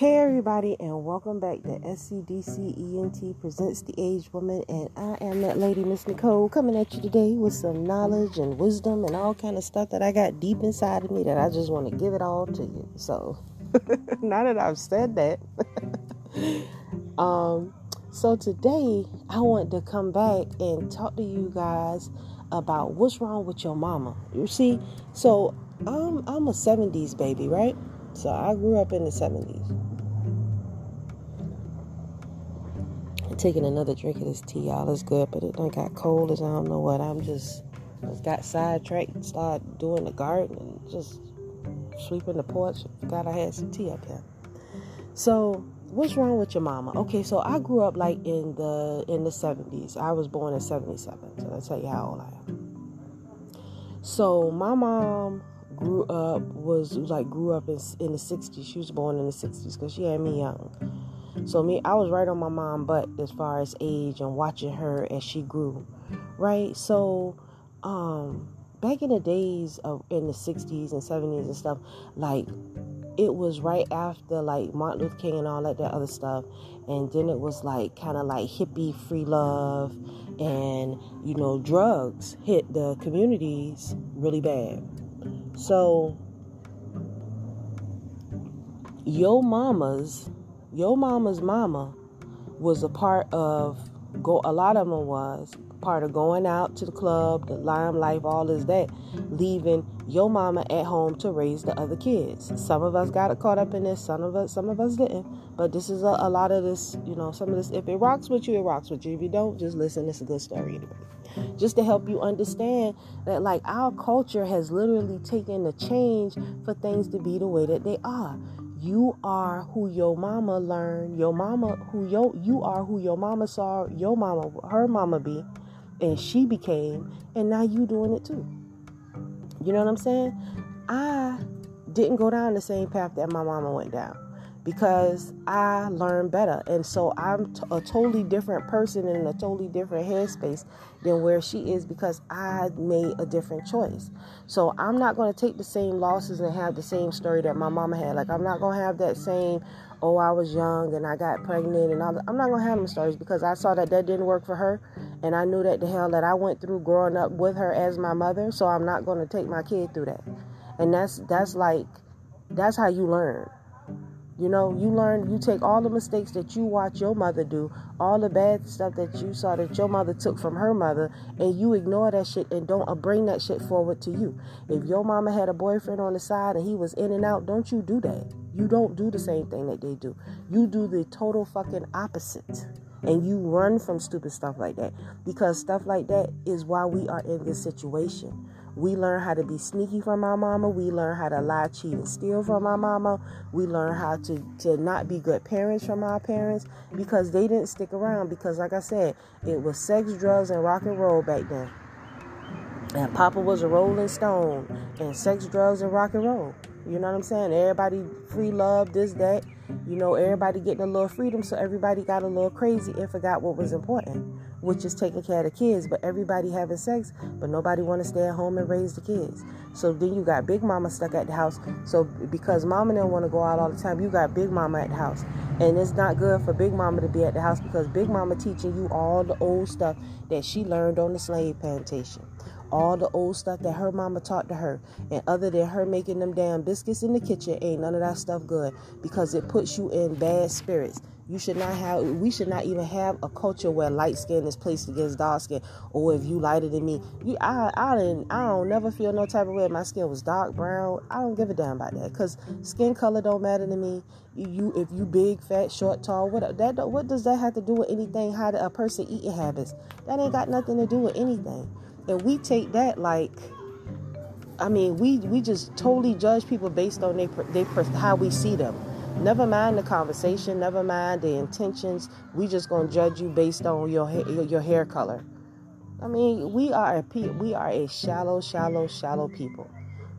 Hey everybody and welcome back to SCDC ENT presents the Average Woman and I am that lady Miss Nicole coming at you today with some knowledge and wisdom and all kind of stuff that I got deep inside of me that I just want to give it all to you. So now that I've said that um so today I want to come back and talk to you guys about what's wrong with your mama. You see, so I'm I'm a 70s baby, right? So I grew up in the 70s. Taking another drink of this tea, y'all. It's good, but it done got cold as I don't know what. I'm just, got sidetracked and started doing the garden and just sweeping the porch. Forgot I had some tea up here. So, what's wrong with your mama? Okay, so I grew up like in the in the 70s. I was born in 77. So I'll tell you how old I am. So my mom grew up was like grew up in, in the 60s. She was born in the 60s because she had me young. So me, I was right on my mom butt as far as age and watching her as she grew, right? So, um, back in the days of in the '60s and '70s and stuff, like it was right after like Martin Luther King and all that that other stuff, and then it was like kind of like hippie free love, and you know drugs hit the communities really bad. So, yo mamas your mama's mama was a part of go a lot of them was part of going out to the club, the lime life all is that, leaving your mama at home to raise the other kids. Some of us got caught up in this, some of us some of us didn't. But this is a, a lot of this, you know, some of this if it rocks with you, it rocks with you. If you don't, just listen, it's a good story anyway. Just to help you understand that like our culture has literally taken a change for things to be the way that they are you are who your mama learned your mama who yo you are who your mama saw your mama her mama be and she became and now you doing it too. You know what i'm saying? I didn't go down the same path that my mama went down because I learned better. And so I'm t- a totally different person in a totally different headspace than where she is because I made a different choice. So I'm not going to take the same losses and have the same story that my mama had. Like, I'm not going to have that same, oh, I was young and I got pregnant and all I'm not going to have them stories because I saw that that didn't work for her. And I knew that the hell that I went through growing up with her as my mother. So I'm not going to take my kid through that. And that's, that's like, that's how you learn you know, you learn, you take all the mistakes that you watch your mother do, all the bad stuff that you saw that your mother took from her mother, and you ignore that shit and don't uh, bring that shit forward to you. If your mama had a boyfriend on the side and he was in and out, don't you do that. You don't do the same thing that they do. You do the total fucking opposite. And you run from stupid stuff like that because stuff like that is why we are in this situation. We learn how to be sneaky from our mama. We learn how to lie, cheat, and steal from our mama. We learn how to, to not be good parents from our parents because they didn't stick around. Because, like I said, it was sex, drugs, and rock and roll back then. And Papa was a rolling stone and sex, drugs, and rock and roll. You know what I'm saying? Everybody free love, this, that. You know, everybody getting a little freedom, so everybody got a little crazy and forgot what was important which is taking care of the kids, but everybody having sex, but nobody want to stay at home and raise the kids. So then you got big mama stuck at the house. So because mama don't want to go out all the time, you got big mama at the house. And it's not good for big mama to be at the house because big mama teaching you all the old stuff that she learned on the slave plantation. All the old stuff that her mama taught to her. And other than her making them damn biscuits in the kitchen, ain't none of that stuff good because it puts you in bad spirits. You should not have. We should not even have a culture where light skin is placed against dark skin. Or if you lighter than me, you, I, I didn't. I don't never feel no type of way. My skin was dark brown. I don't give a damn about that because skin color don't matter to me. You, if you big, fat, short, tall, what that? What does that have to do with anything? How a person eating habits? That ain't got nothing to do with anything. And we take that like. I mean, we we just totally judge people based on they they how we see them. Never mind the conversation, never mind the intentions. We just gonna judge you based on your your, your hair color. I mean, we are a we are a shallow, shallow, shallow people.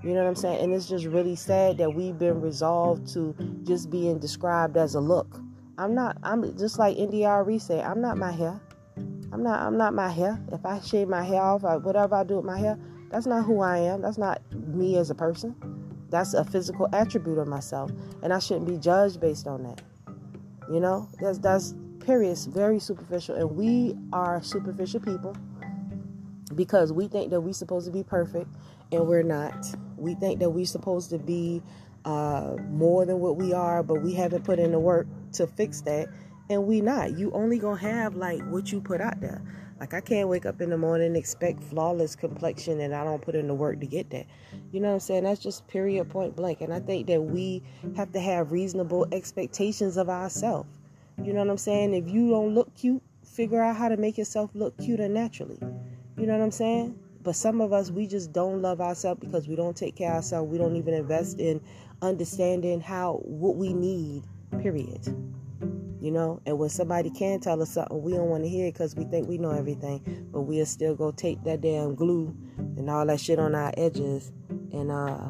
You know what I'm saying? And it's just really sad that we've been resolved to just being described as a look. I'm not. I'm just like India.Arie say. I'm not my hair. I'm not. I'm not my hair. If I shave my hair off, or whatever I do with my hair, that's not who I am. That's not me as a person. That's a physical attribute of myself, and I shouldn't be judged based on that. You know, that's that's period. It's very superficial, and we are superficial people because we think that we're supposed to be perfect, and we're not. We think that we're supposed to be uh, more than what we are, but we haven't put in the work to fix that, and we not. You only gonna have like what you put out there. Like I can't wake up in the morning expect flawless complexion and I don't put in the work to get that. You know what I'm saying? That's just period point blank. And I think that we have to have reasonable expectations of ourselves. You know what I'm saying? If you don't look cute, figure out how to make yourself look cuter naturally. You know what I'm saying? But some of us, we just don't love ourselves because we don't take care of ourselves. We don't even invest in understanding how what we need. Period you know? And when somebody can tell us something we don't want to hear it because we think we know everything. But we'll still go take that damn glue and all that shit on our edges and uh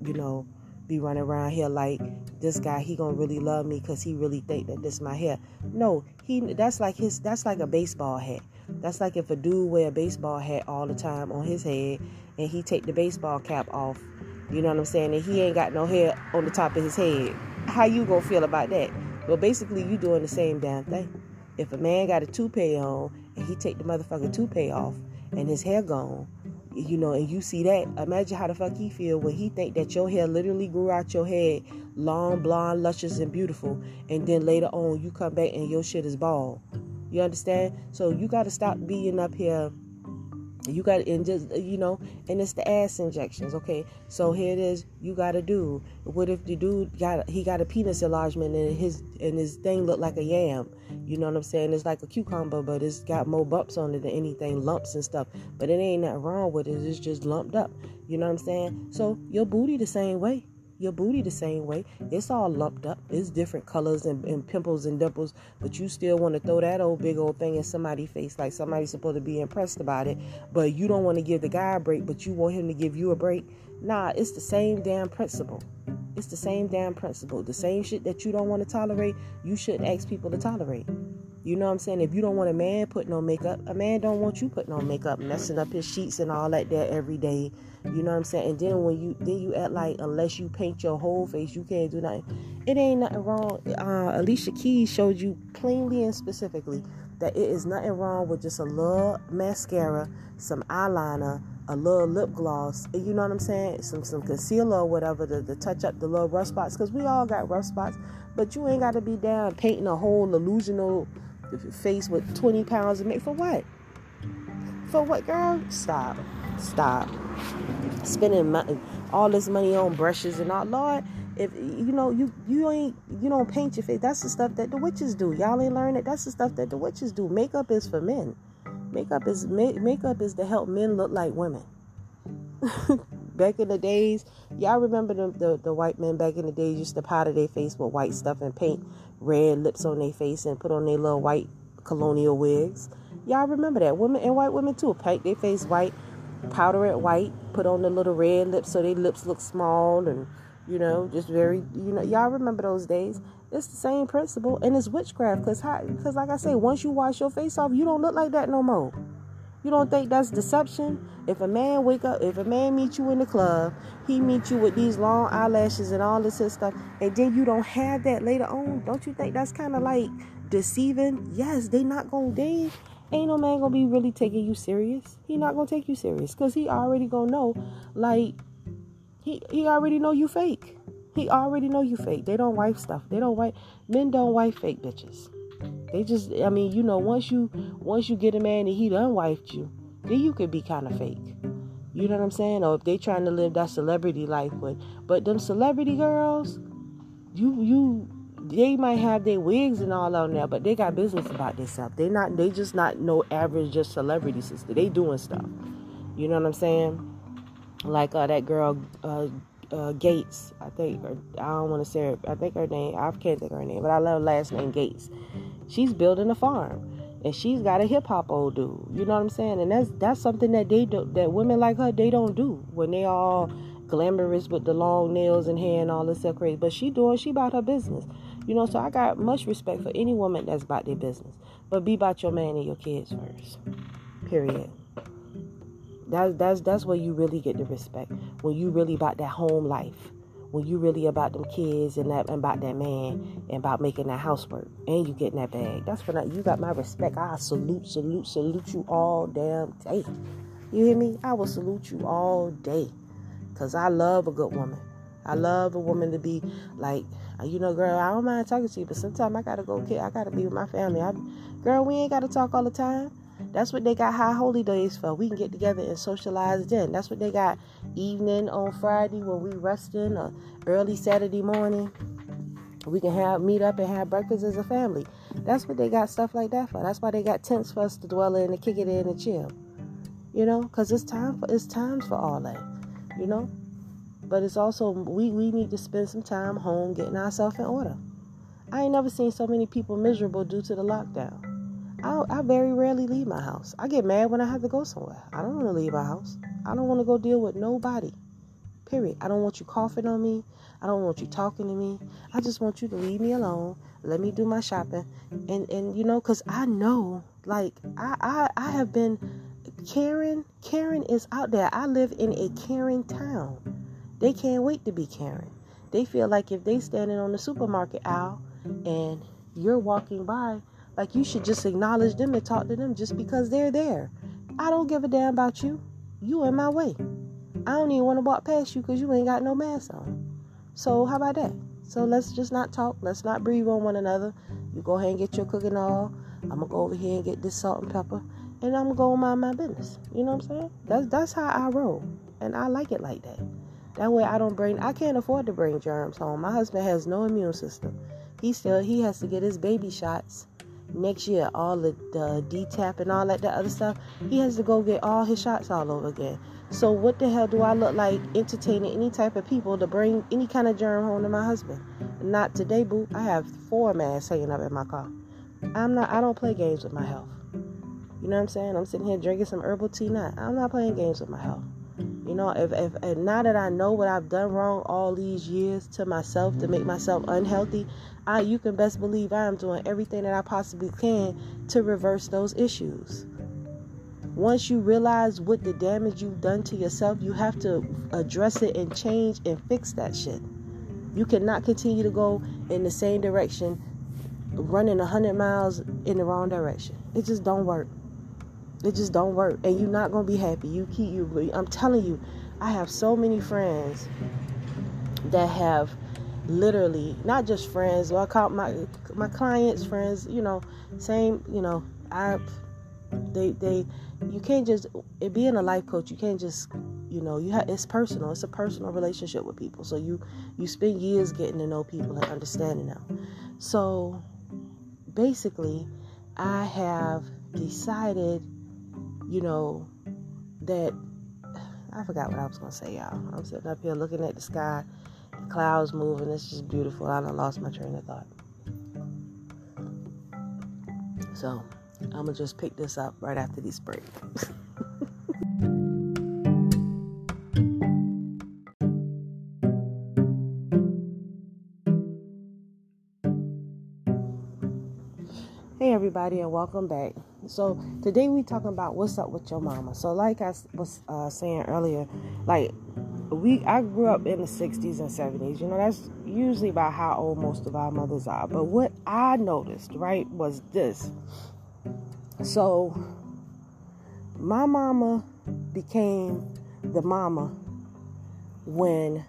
you know be running around here like this guy he gonna really love me because he really think that this my hair. No he that's like his that's like a baseball hat. That's like if a dude wear a baseball hat all the time on his head and he take the baseball cap off you know what i'm saying? And he ain't got no hair on the top of his head. How you gonna feel about that well, basically, you doing the same damn thing. If a man got a toupee on and he take the motherfucking toupee off and his hair gone, you know, and you see that, imagine how the fuck he feel when he think that your hair literally grew out your head, long, blonde, luscious, and beautiful, and then later on you come back and your shit is bald. You understand? So you got to stop being up here you got and just uh, you know and it's the ass injections okay? So here it is you got to do. What if the dude got he got a penis enlargement and his and his thing looked like a yam? You know what i'm saying? It's like a cucumber but it's got more bumps on it than anything lumps and stuff. But it ain't nothing wrong with it. It's just lumped up. You know what i'm saying? So your booty the same way your booty the same way. It's all lumped up. It's different colors and, and pimples and dimples, but you still want to throw that old big old thing in somebody's face like somebody's supposed to be impressed about it, but you don't want to give the guy a break, but you want him to give you a break. Nah, it's the same damn principle. It's the same damn principle. The same shit that you don't want to tolerate, you shouldn't ask people to tolerate. You know what I'm saying? If you don't want a man putting on makeup, a man don't want you putting on makeup, messing up his sheets and all that there every day. You know what I'm saying? And then when you then you act like unless you paint your whole face, you can't do nothing. It ain't nothing wrong. Uh, Alicia Keys showed you plainly and specifically that it is nothing wrong with just a little mascara, some eyeliner, a little lip gloss. You know what I'm saying? Some some concealer or whatever to, to touch up the little rough spots because we all got rough spots. But you ain't got to be down painting a whole illusional face with 20 pounds of makeup. For what? For what, girl? Stop. Stop. Spending money, all this money on brushes and all. Lord, if you know you you ain't you don't paint your face. That's the stuff that the witches do. Y'all ain't learned it. That's the stuff that the witches do. Makeup is for men. Makeup is makeup is to help men look like women. back in the days, y'all remember the, the, the white men back in the days used to powder their face with white stuff and paint red lips on their face and put on their little white colonial wigs. Y'all remember that? Women and white women too paint their face white, powder it white, put on the little red lips so their lips look small and you know just very you know y'all remember those days. It's the same principle and it's witchcraft because because like I say, once you wash your face off, you don't look like that no more. You don't think that's deception? If a man wake up, if a man meet you in the club, he meet you with these long eyelashes and all this stuff, and then you don't have that later on, don't you think that's kind of like deceiving? Yes, they not gonna they ain't no man gonna be really taking you serious. He not gonna take you serious because he already gonna know, like he he already know you fake. He already know you fake. They don't wife stuff. They don't wife men don't wife fake bitches. They just, I mean, you know, once you once you get a man and he done wifed you, then you could be kind of fake. You know what I'm saying? Or if they trying to live that celebrity life, but but them celebrity girls, you you they might have their wigs and all on there, but they got business about stuff. They not they just not no average just celebrity sister. They doing stuff. You know what I'm saying? Like uh, that girl uh, uh, Gates. I think her, I don't want to say her. I think her name. I can't think her name, but I love last name Gates. She's building a farm, and she's got a hip hop old dude. You know what I'm saying? And that's that's something that they do. That women like her they don't do when they all glamorous with the long nails and hair and all this stuff crazy. But she doing she about her business. You know, so I got much respect for any woman that's about their business. But be about your man and your kids first. Period. That's that's that's where you really get the respect. When you really about that home life. when you really about them kids and that and about that man and about making that housework and you getting that bag. That's when you got my respect. I salute, salute, salute you all damn day. You hear me? I will salute you all day. Cause I love a good woman. I love a woman to be like, uh, you know, girl, I don't mind talking to you, but sometimes I gotta go get I gotta be with my family. I, girl, we ain't gotta talk all the time. That's what they got high holy days for. We can get together and socialize then. That's what they got evening on Friday when we resting or early Saturday morning. We can have meet up and have breakfast as a family. That's what they got stuff like that for. That's why they got tents for us to dwell in and kick it in and chill. You know, cause it's time for it's times for all that. You know, but it's also we we need to spend some time home getting ourselves in order. I ain't never seen so many people miserable due to the lockdown. I, I very rarely leave my house. I get mad when I have to go somewhere. I don't want to leave my house. I don't want to go deal with nobody. Period. I don't want you coughing on me. I don't want you talking to me. I just want you to leave me alone. Let me do my shopping. And and you know, cause I know, like I I, I have been Karen. Karen is out there. I live in a Karen town. They can't wait to be Karen. They feel like if they standing on the supermarket aisle and you're walking by, like you should just acknowledge them and talk to them just because they're there. I don't give a damn about you. You in my way. I don't even want to walk past you because you ain't got no mask on. So how about that? So let's just not talk. Let's not breathe on one another. You go ahead and get your cooking oil. I'm gonna go over here and get this salt and pepper, and I'm gonna go mind my business. You know what I'm saying? That's that's how I roll, and I like it like that. That way I don't bring. I can't afford to bring germs home. My husband has no immune system. He still he has to get his baby shots next year, all the, the DTaP and all that, that other stuff, he has to go get all his shots all over again. So what the hell do I look like entertaining any type of people to bring any kind of germ home to my husband? Not today, boo. I have four masks hanging up in my car. I'm not. I don't play games with my health. You know what I'm saying? I'm sitting here drinking some herbal tea. Now I'm not playing games with my health. You know, if, if and now that I know what I've done wrong all these years to myself to make myself unhealthy, I you can best believe I am doing everything that I possibly can to reverse those issues. Once you realize what the damage you've done to yourself, you have to address it and change and fix that shit. You cannot continue to go in the same direction, running 100 miles in the wrong direction. It just don't work. It just don't work, and you're not gonna be happy. You keep you. I'm telling you, I have so many friends that have literally not just friends. I call my my clients friends. You know, same. You know, I they they you can't just it being a life coach. You can't just you know you have it's personal. It's a personal relationship with people. So you you spend years getting to know people and understanding them. So basically, I have decided you know, that I forgot what I was gonna say, y'all. I'm sitting up here looking at the sky, the clouds moving. It's just beautiful. I done lost my train of thought. So I'm gonna just pick this up right after this break. everybody and welcome back so today we talking about what's up with your mama. So like I was uh, saying earlier, like we I grew up in the 60s and 70s. You know, that's usually about how old most of our mothers are. But what I noticed, right, was this. So my mama became the mama when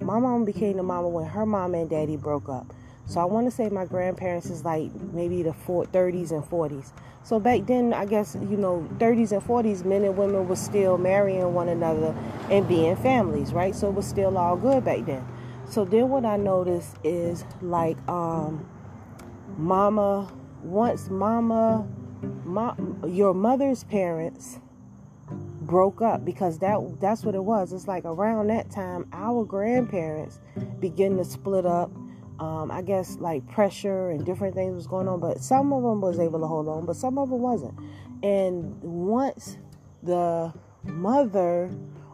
my mama became the mama when her mom and daddy broke up. So I want to say my grandparents is like maybe the 30s and 40s. So back then, I guess, you know, 30s and 40s, men and women were still marrying one another and being families, right? So it was still all good back then. So then what I noticed is like, um, mama, once mama, your mother's parents broke up because that that's what it was. It's like around that time our grandparents begin to split up um, I guess like pressure and different things was going on, but some of them was able to hold on, but some of them wasn't. And once the mother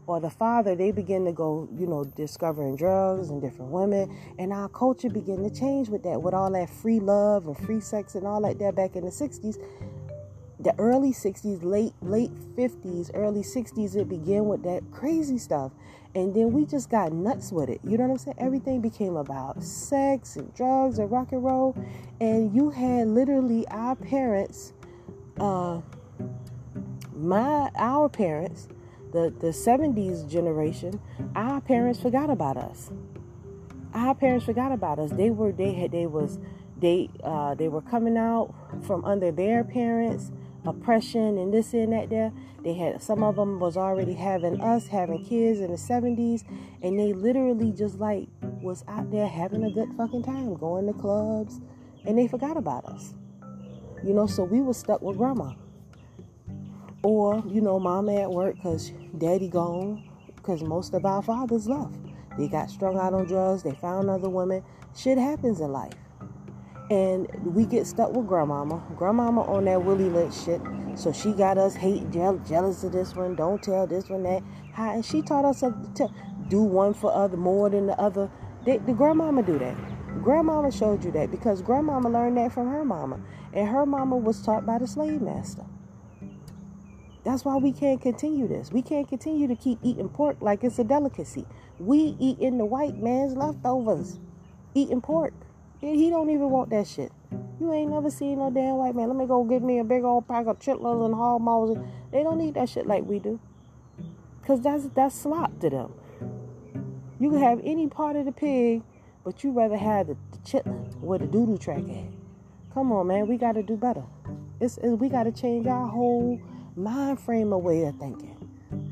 or the father they begin to go you know discovering drugs and different women and our culture begin to change with that with all that free love and free sex and all like that back in the 60s the early 60s, late late 50s, early 60s, it began with that crazy stuff. And then we just got nuts with it. You know what I'm saying? Everything became about sex and drugs and rock and roll. And you had literally our parents, uh, my our parents, the, the 70s generation, our parents forgot about us. Our parents forgot about us. They were they had they was they uh, they were coming out from under their parents oppression and this and that there they had some of them was already having us having kids in the 70s and they literally just like was out there having a good fucking time going to clubs and they forgot about us. You know so we were stuck with grandma. Or you know mama at work because daddy gone because most of our fathers left. They got strung out on drugs they found other women. Shit happens in life and we get stuck with grandmama. Grandmama on that Willie Lynch shit. So she got us hate, jealous of this one. Don't tell this one that. How, and she taught us to do one for other more than the other. Did the grandmama do that? Grandmama showed you that because grandmama learned that from her mama, and her mama was taught by the slave master. That's why we can't continue this. We can't continue to keep eating pork like it's a delicacy. We eat in the white man's leftovers, eating pork. He don't even want that shit. You ain't never seen no damn white man. Let me go get me a big old pack of chitlins and hog maws. They don't need that shit like we do. Cause that's that's slop to them. You can have any part of the pig, but you rather have the, the chitlin where the doodoo track at. Come on, man. We got to do better. It's, it's we got to change our whole mind frame of way of thinking.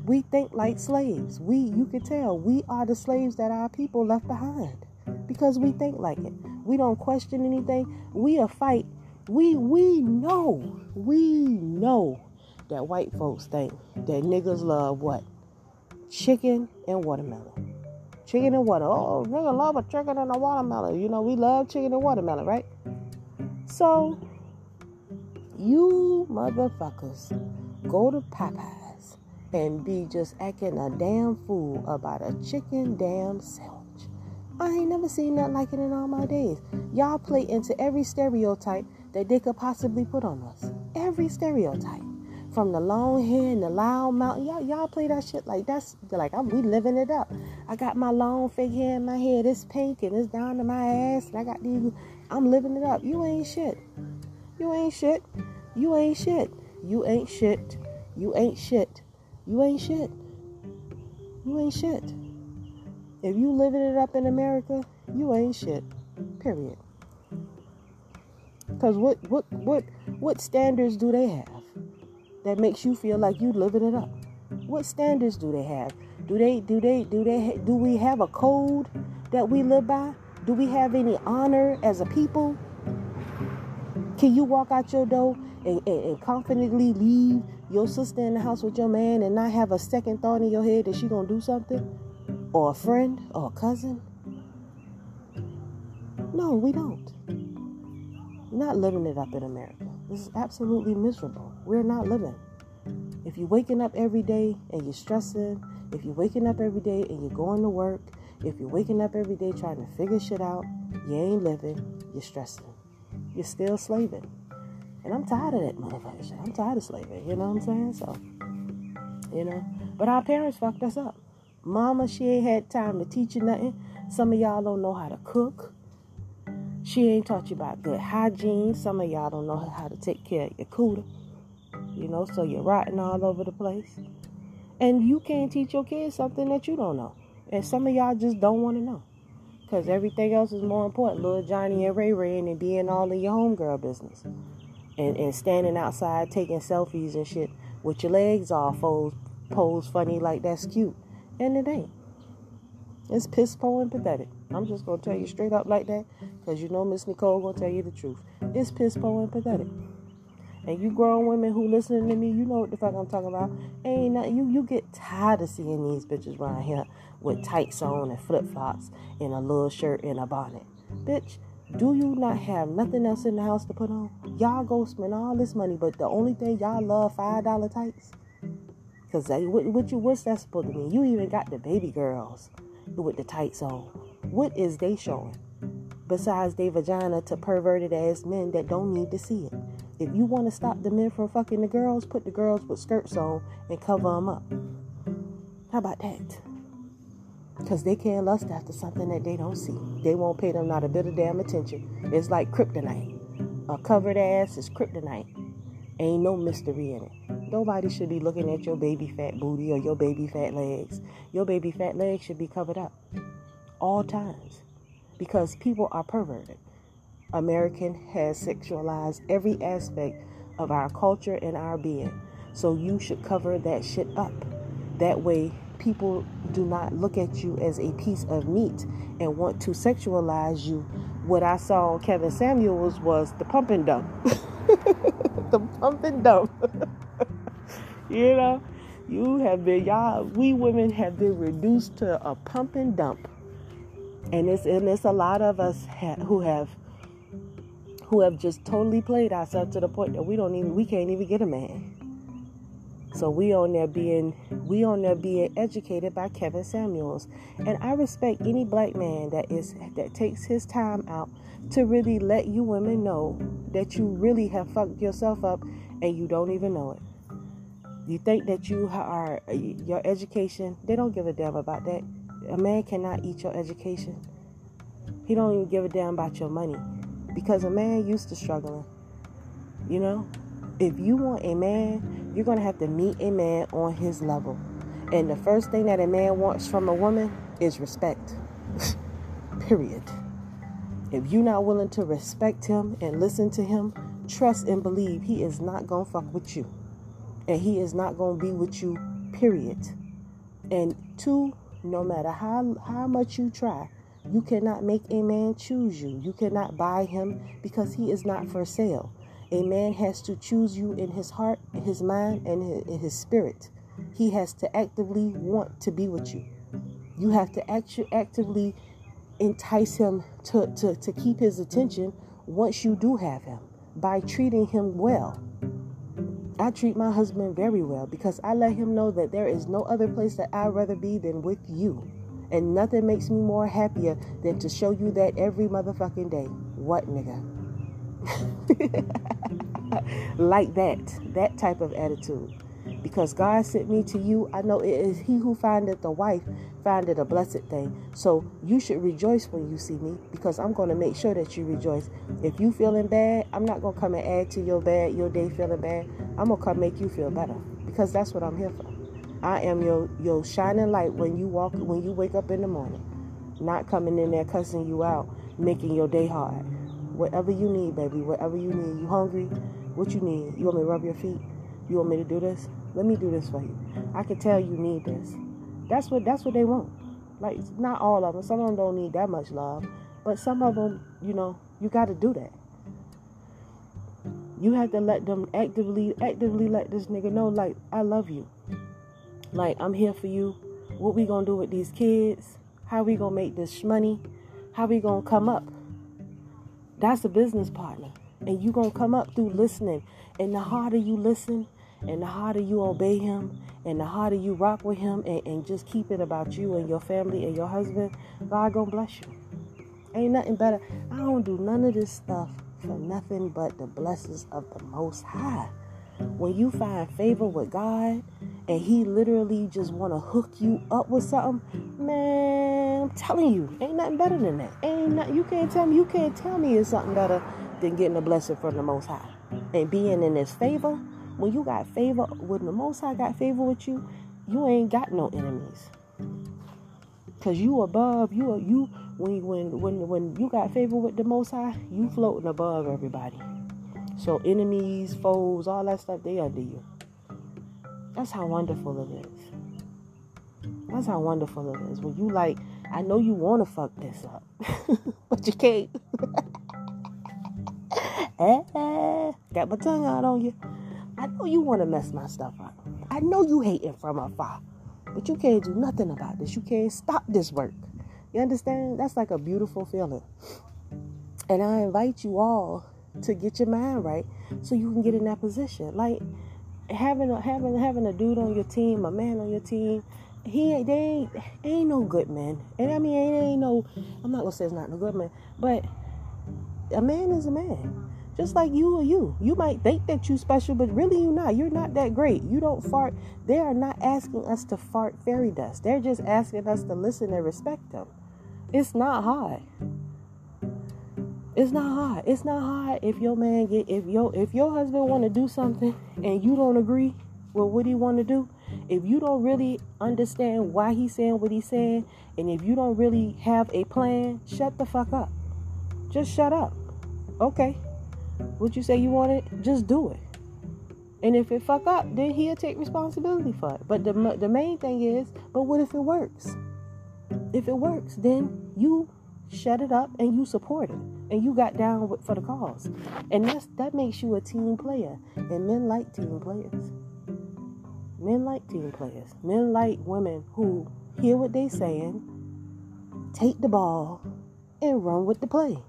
We think like slaves. We, you can tell, we are the slaves that our people left behind because we think like it. We don't question anything. We a fight. We we know. We know that white folks think that niggas love what? Chicken and watermelon. Chicken and water. Oh, nigga love a chicken and a watermelon. You know, we love chicken and watermelon, right? So, you motherfuckers go to Popeyes and be just acting a damn fool about a chicken damn sandwich. I ain't never seen nothing like it in all my days. Y'all play into every stereotype that they could possibly put on us. Every stereotype. From the long hair and the loud mouth. Y'all, y'all play that shit like that's like I'm we living it up. I got my long fake hair in my head. It's pink and it's down to my ass. And I got these I'm living it up. You ain't shit. You ain't shit. You ain't shit. You ain't shit. You ain't shit. You ain't shit. You ain't shit. If you living it up in mm-hmm. America, you ain't shit. Period. Cause what what what what standards do they have that makes you feel like you living it up? What standards do they have? Do they do they do they do we have a code that we live by? Do we have any honor as a people? Can you walk out your door and, and, and, confidently leave your sister in the house with your man and not have a second thought in your head that she gonna do something? Or a friend or a cousin? No, we don't. We're not living it up in America. This is absolutely miserable. We're not living. If you're waking up every day and you're stressing, if you're waking up every day and you're going to work, if you're waking up every day trying to figure shit out, you ain't living, you're stressing. You're still slaving. And I'm tired of that motherfucker shit. I'm tired of slaving, you know what I'm saying? So, you know. But our parents fucked us up. Mama, she ain't had time to teach you nothing. Some of y'all don't know how to cook. She ain't taught you about good hygiene. Some of y'all don't know how to take care of your cooter. You know, so you're rotting all over the place. And you can't teach your kids something that you don't know. And some of y'all just don't want to know. Because everything else is more important. Little Johnny and Ray Ray and being all in your homegirl business. And, and standing outside taking selfies and shit with your legs all posed, posed funny like that's cute. And it ain't. It's piss poor and pathetic. I'm just gonna tell you straight up like that, cause you know Miss Nicole gonna tell you the truth. It's piss poor and pathetic. And you grown women who listening to me, you know what the fuck I'm talking about. Ain't nothing. You you get tired of seeing these bitches around here with tights on and flip flops and a little shirt and a bonnet. Bitch, do you not have nothing else in the house to put on? Y'all go spend all this money, but the only thing y'all love five dollar tights. Cause what, what you what's that supposed to mean? You even got the baby girls with the tights on. What is they showing? Besides their vagina to perverted ass men that don't need to see it. If you want to stop the men from fucking the girls, put the girls with skirts on and cover them up. How about that? Because they can't lust after something that they don't see. They won't pay them not a bit of damn attention. It's like kryptonite. A covered ass is kryptonite. Ain't no mystery in it. Nobody should be looking at your baby fat booty or your baby fat legs. Your baby fat legs should be covered up all times because people are perverted. American has sexualized every aspect of our culture and our being. So you should cover that shit up. That way, people do not look at you as a piece of meat and want to sexualize you. What I saw Kevin Samuels was the pump and dump. The pump and dump. you know, you have been, y'all, we women have been reduced to a pump and dump. And it's, and it's a lot of us ha- who have who have just totally played ourselves to the point that we don't even we can't even get a man. So we on there being we on there being educated by Kevin Samuels. And I respect any black man that is that takes his time out to really let you women know that you really have fucked yourself up and you don't even know it. You think that you are your education, they don't give a damn about that. A man cannot eat your education. He don't even give a damn about your money because a man used to struggling. You know, if you want a man, you're going to have to meet a man on his level. And the first thing that a man wants from a woman is respect. Period. If you're not willing to respect him and listen to him, trust and believe he is not going to fuck with you. And he is not going to be with you, period. And two, no matter how, how much you try, you cannot make a man choose you. You cannot buy him because he is not for sale. A man has to choose you in his heart, his mind, and in his spirit. He has to actively want to be with you. You have to actu- actively entice him to, to, to keep his attention once you do have him by treating him well. I treat my husband very well because I let him know that there is no other place that I'd rather be than with you. And nothing makes me more happier than to show you that every motherfucking day. What, nigga? like that, that type of attitude. Because God sent me to you, I know it is He who findeth the wife, findeth a blessed thing. So you should rejoice when you see me, because I'm going to make sure that you rejoice. If you feeling bad, I'm not going to come and add to your bad, your day feeling bad. I'm going to come make you feel better, because that's what I'm here for. I am your your shining light when you walk when you wake up in the morning. Not coming in there cussing you out, making your day hard. Whatever you need, baby, whatever you need. You hungry? What you need? You want me to rub your feet? You want me to do this? Let me do this for you. I can tell you need this. That's what that's what they want. Like not all of them. Some of them don't need that much love, but some of them, you know, you got to do that. You have to let them actively actively let this nigga know like I love you. Like, I'm here for you. What we gonna do with these kids? How we gonna make this money? How we gonna come up? That's a business partner. And you're gonna come up through listening. And the harder you listen, and the harder you obey him, and the harder you rock with him and, and just keep it about you and your family and your husband, God gonna bless you. Ain't nothing better. I don't do none of this stuff for nothing but the blessings of the most high. When you find favor with God and he literally just want to hook you up with something, man, I'm telling you, ain't nothing better than that. Ain't nothing, you can't tell me, you can't tell me it's something better than getting a blessing from the Most High and being in His favor. When you got favor, when the Most High got favor with you, you ain't got no enemies. Cause you above, you you when when when when you got favor with the Most High, you floating above everybody. So enemies, foes, all that stuff, they under you. That's how wonderful it is. That's how wonderful it is. When you like, I know you want to fuck this up, but you can't. eh, got my tongue out on you. I know you want to mess my stuff up. I know you hating from afar, but you can't do nothing about this. You can't stop this work. You understand? That's like a beautiful feeling. And I invite you all to get your mind right so you can get in that position. Like having a having having a dude on your team, a man on your team, he ain't they ain't, ain't no good man. And I mean ain't, ain't no I'm not gonna say it's not no good man, but a man is a man. Just like you or you. You might think that you special, but really you're not. You're not that great. You don't fart. They are not asking us to fart fairy dust. They're just asking us to listen and respect them. It's not hard. It's not hard. It's not hard if your man get if your if your husband want to do something and you don't agree with what he want to do. If you don't really understand why he's saying what he's saying, and if you don't really have a plan, shut the fuck up. Just shut up. Okay. What you say you want it, just do it. And if it fuck up, then he'll take responsibility for it. But the the main thing is, but what if it works? If it works, then you shut it up and you support it and you got down with, for the cause. And that's that makes you a team player. And men like team players. Men like team players. Men like women who hear what they saying take the ball and run with the play.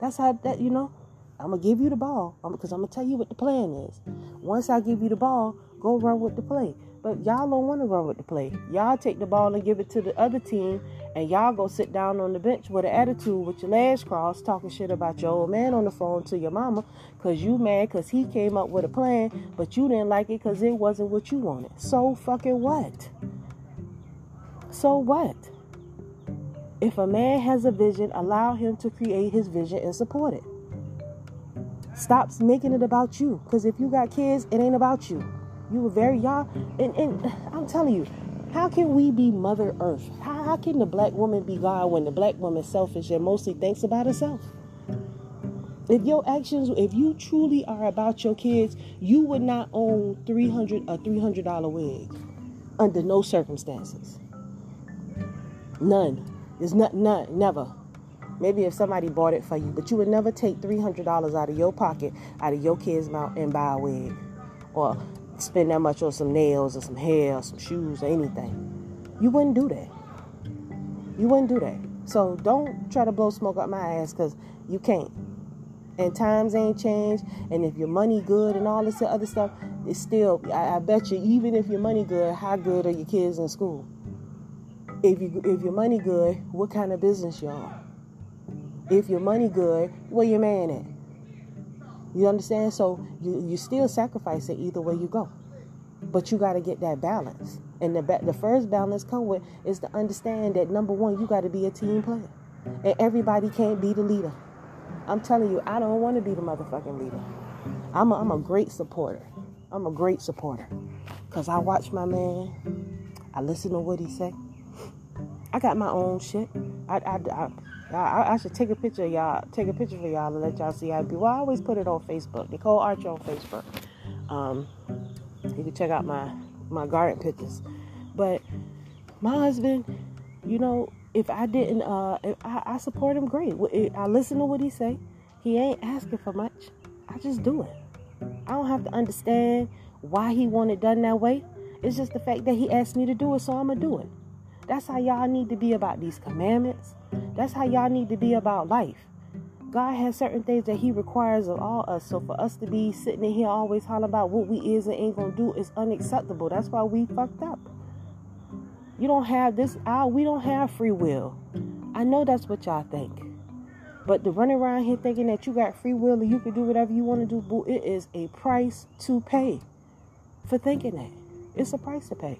That's how that you know i'm gonna give you the ball. Because I'm, gonna tell you what the plan is. Once i give you the ball go run with the play. But y'all don't want to run with the play. Y'all take the ball and give it to the other team, and y'all go sit down on the bench with an attitude with your legs crossed, talking shit about your old man on the phone to your mama, cause you mad cause he came up with a plan, but you didn't like it cause it wasn't what you wanted. So fucking what? So what? If a man has a vision, allow him to create his vision and support it. Stop making it about you. Because if you got kids, it ain't about you. You were very young. And, and I'm telling you, how can we be Mother Earth? How, how can the black woman be God when the black woman is selfish and mostly thinks about herself? If your actions, if you truly are about your kids, you would not own 300 a $300 wig under no circumstances. None. There's not, none, never. Maybe if somebody bought it for you, but you would never take $300 out of your pocket, out of your kid's mouth, and buy a wig. Or spend that much on some nails or some hair or some shoes or anything. You wouldn't do that. You wouldn't do that. So don't try to blow smoke up my ass because you can't. And times ain't changed. And if your money good and all this other stuff, it's still. I, I bet you, even if your money good, how good are your kids in school? If you if your money good, what kind of business you on? If your money good, where your man at? You understand? So you you still sacrifice it either way you go, but you got to get that balance. And the the first balance come with is to understand that number one, you got to be a team player, and everybody can't be the leader. I'm telling you, I don't want to be the motherfucking leader. I'm a, I'm a great supporter. I'm a great supporter because I watch my man. I listen to what he say. I got my own shit. I, I, I I, I, should take a picture of y'all, take a picture for y'all and let y'all see how it be. Well, I always put it on Facebook. Nicole Archer on Facebook. Um, you can check out my my garden pictures. But my husband, you know, if I didn't, uh, I, I support him great. I listen to what he say. He ain't asking for much. I just do it. I don't have to understand why he want it done that way. It's just the fact that he asked me to do it, so I'm gonna do it. That's how y'all need to be about these commandments. That's how y'all need to be about life. God has certain things that He requires of all us. So for us to be sitting in here always hollering about what we is and ain't gonna do is unacceptable. That's why we fucked up. You don't have this out. We don't have free will. I know that's what y'all think. But to run around here thinking that you got free will and you can do whatever you want to do, boo, it is a price to pay for thinking that. It's a price to pay.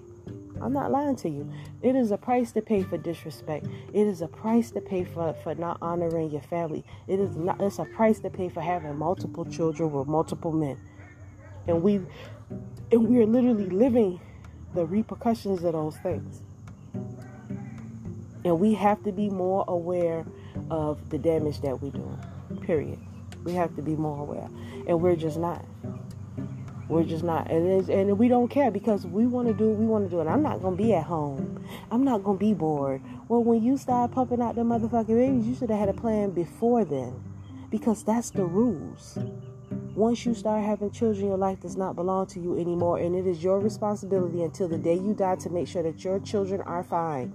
I'm not lying to you. It is a price to pay for disrespect. It is a price to pay for, for not honoring your family. It is not it's a price to pay for having multiple children with multiple men. And we and we are literally living the repercussions of those things. And we have to be more aware of the damage that we're doing. Period. We have to be more aware. And we're just not. We're just not, and and we don't care because we want to do what we want to do. And I'm not gonna be at home. I'm not gonna be bored. Well, when you start pumping out the motherfucking babies, you should have had a plan before then, because that's the rules. Once you start having children, your life does not belong to you anymore, and it is your responsibility until the day you die to make sure that your children are fine.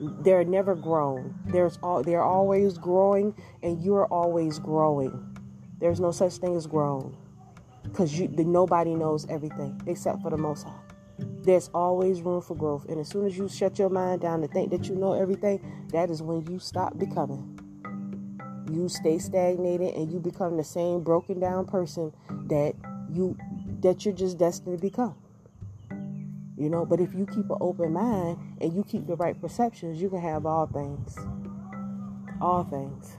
They're never grown. There's all they're always growing, and you're always growing. There's no such thing as grown because you nobody knows everything except for the most high there's always room for growth and as soon as you shut your mind down to think that you know everything that is when you stop becoming you stay stagnated and you become the same broken down person that you that you're just destined to become. You know, but if you keep an open mind and you keep the right perceptions, you can have all things. All things.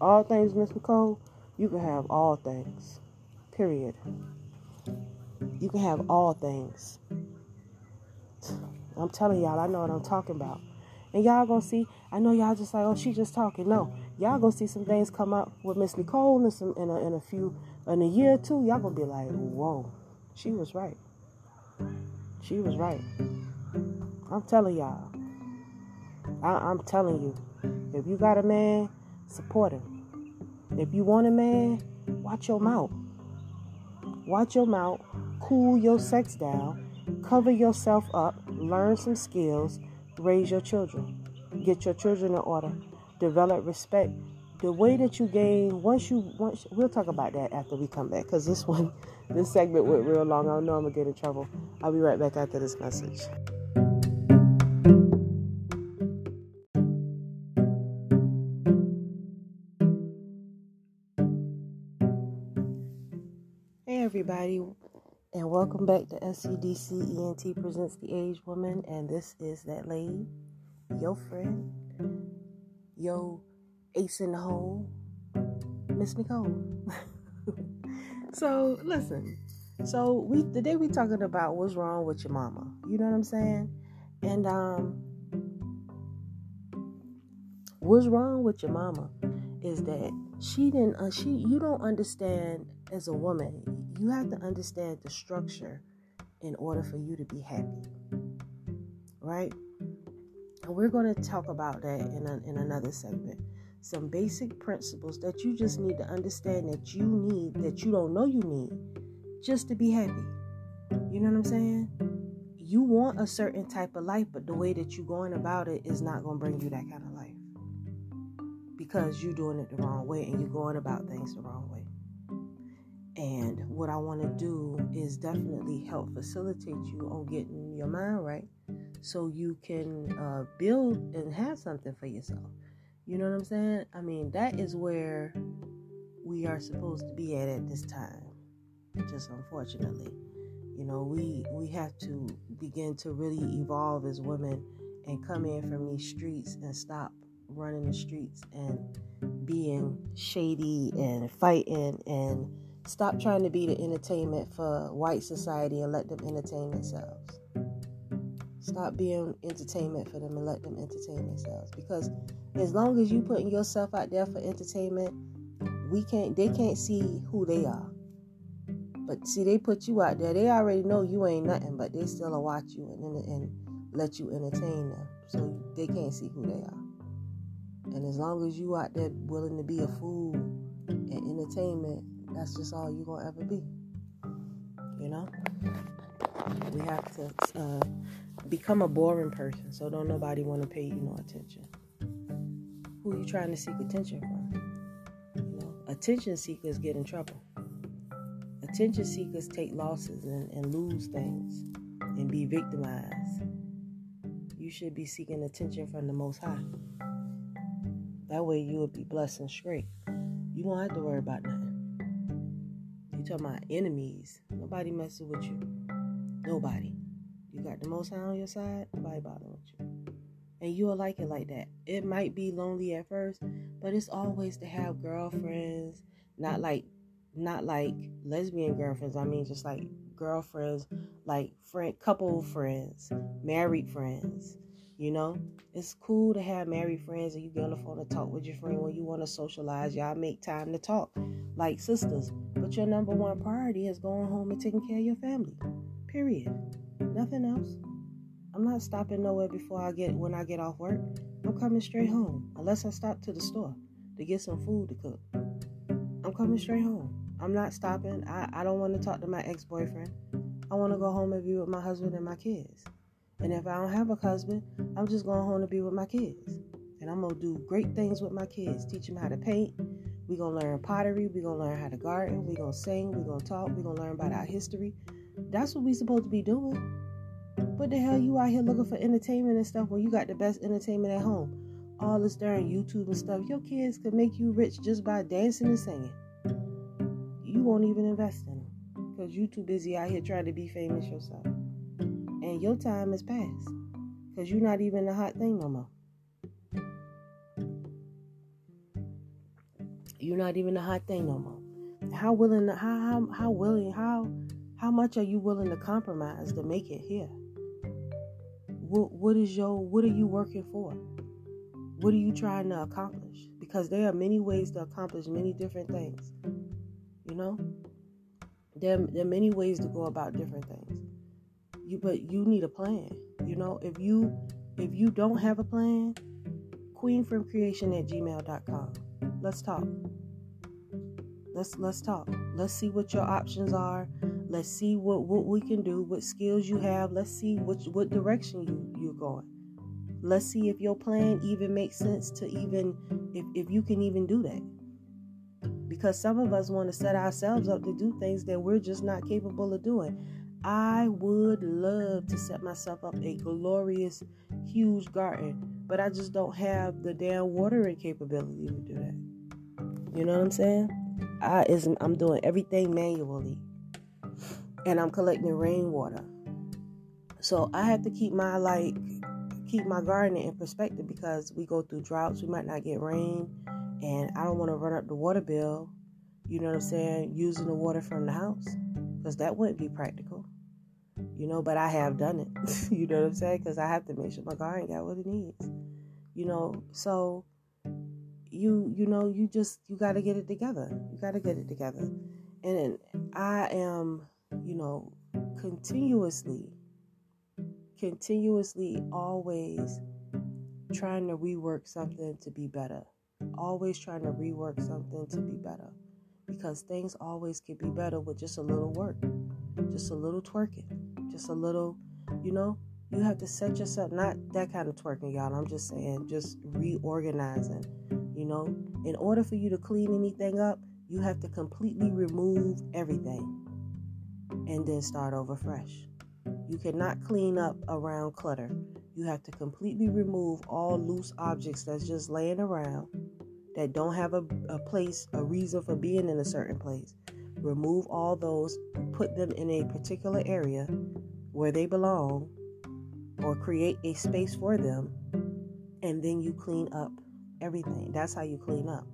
All things, Miss Nicole, you can have all things. Period. You can have all things. I'm telling y'all, I know what I'm talking about. And y'all gonna see, I know y'all just like, oh, she just talking. No, y'all gonna see some things come up with Miss Nicole and some, in, a, in a few, in a year or two. Y'all gonna be like, whoa, she was right. She was right. I'm telling y'all. I, I'm telling you. If you got a man, support him. If you want a man, watch your mouth. Watch your mouth. Cool your sex down. Cover yourself up. Learn some skills. Raise your children. Get your children in order. Develop respect. The way that you gain once you once we'll talk about that after we come back because this one this segment went real long. I don't know I'm gonna get in trouble. I'll be right back after this message. Everybody, and welcome back to SCDC ENT presents the Average Woman, and this is that lady, your friend, yo ace in the hole, Miss Nicole. so listen, so we today we talking about what's wrong with your mama. You know what I'm saying? And um, what's wrong with your mama is that she didn't. Uh, she you don't understand as a woman. You have to understand the structure in order for you to be happy, right? And we're going to talk about that in a, in another segment some basic principles that you just need to understand that you need, that you don't know you need, just to be happy. You know what I'm saying? You want a certain type of life, but the way that you're going about it is not going to bring you that kind of life because you're doing it the wrong way and you're going about things the wrong way. And what I want to do is definitely help facilitate you on getting your mind right so you can uh, build and have something for yourself. You know what I'm saying? I mean, that is where we are supposed to be at at this time. Just unfortunately, you know, we we have to begin to really evolve as women and come in from these streets and stop running the streets and being shady and fighting and stop trying to be the entertainment for white society and let them entertain themselves. Stop being entertainment for them and let them entertain themselves. Because as long as you putting yourself out there for entertainment, we can't they can't see who they are. But see, they put you out there. They already know you ain't nothing, but they still watch you and, and let you entertain them. So they can't see who they are. And as long as you out there willing to be a fool and entertainment, that's just all you're gonna ever be. You know? We have to uh, become a boring person, so don't nobody want to pay you no attention. Who you trying to seek attention from? You know, attention seekers get in trouble. Attention seekers take losses and, and lose things and be victimized. You should be seeking attention from the Most High. That way you will be blessed and straight. You won't have to worry about nothing. Talking about enemies. Nobody messing with you. Nobody. You got the most high on your side, nobody bothering with you. And you'll like it like that. It might be lonely at first, but it's always to have girlfriends, not like not like lesbian girlfriends. I mean just like girlfriends, like friend couple friends, married friends. You know, it's cool to have married friends and you get on the phone to talk with your friend when you want to socialize. Y'all make time to talk like sisters. But your number one priority is going home and taking care of your family. Period. Nothing else. I'm not stopping nowhere before I get when I get off work. I'm coming straight home. Unless I stop to the store to get some food to cook. I'm coming straight home. I'm not stopping. I, I don't want to talk to my ex boyfriend. I want to go home and be with my husband and my kids. And if I don't have a husband, I'm just going home to be with my kids. And I'm going to do great things with my kids. Teach them how to paint. We're going to learn pottery. We're going to learn how to garden. We're going to sing. We're going to talk. We're going to learn about our history. That's what we're supposed to be doing. What the hell you out here looking for entertainment and stuff when you got the best entertainment at home? all this darn YouTube and stuff. Your kids could make you rich just by dancing and singing. You won't even invest in them because you too busy out here trying to be famous yourself. And your time is past because you're not even the hot thing no more. You're not even the hot thing no more. How willing? How how how willing? How how much are you willing to compromise to make it here? What what is your what are you working for? What are you trying to accomplish? Because there are many ways to accomplish many different things. You know? There, there are many ways to go about different things. You but you need a plan. You know, if you if you don't have a plan, queenfromcreation at gmail.com. Let's talk. Let's let's talk. Let's see what your options are. Let's see what, what we can do, what skills you have. Let's see what what direction you, you're going. Let's see if your plan even makes sense to even if, if you can even do that. Because some of us want to set ourselves up to do things that we're just not capable of doing. I would love to set myself up a glorious, huge garden, but I just don't have the damn watering capability to do that. You know what I'm saying? I is I'm doing everything manually, and I'm collecting rainwater. So I have to keep my like keep my gardening in perspective because we go through droughts. We might not get rain, and I don't want to run up the water bill. You know what I'm saying? Using the water from the house because that wouldn't be practical. You know, but I have done it. Mm-hmm. you know what I'm saying? Because I have to make sure my garden got what it needs. You know, so you you know you just you got to get it together. You got to get it together, and I am you know continuously continuously always trying to rework something to be better. Always trying to rework something to be better. Because things always can be better with just a little work, just a little twerking, just a little, you know, you have to set yourself, not that kind of twerking, y'all. I'm just saying, just reorganizing, you know. In order for you to clean anything up, you have to completely remove everything and then start over fresh. You cannot clean up around clutter. You have to completely remove all loose objects that's just laying around that don't have a, a place, a reason for being in a certain place. Remove all those, put them in a particular area where they belong, or create a space for them, and then you clean up everything. That's how you clean up.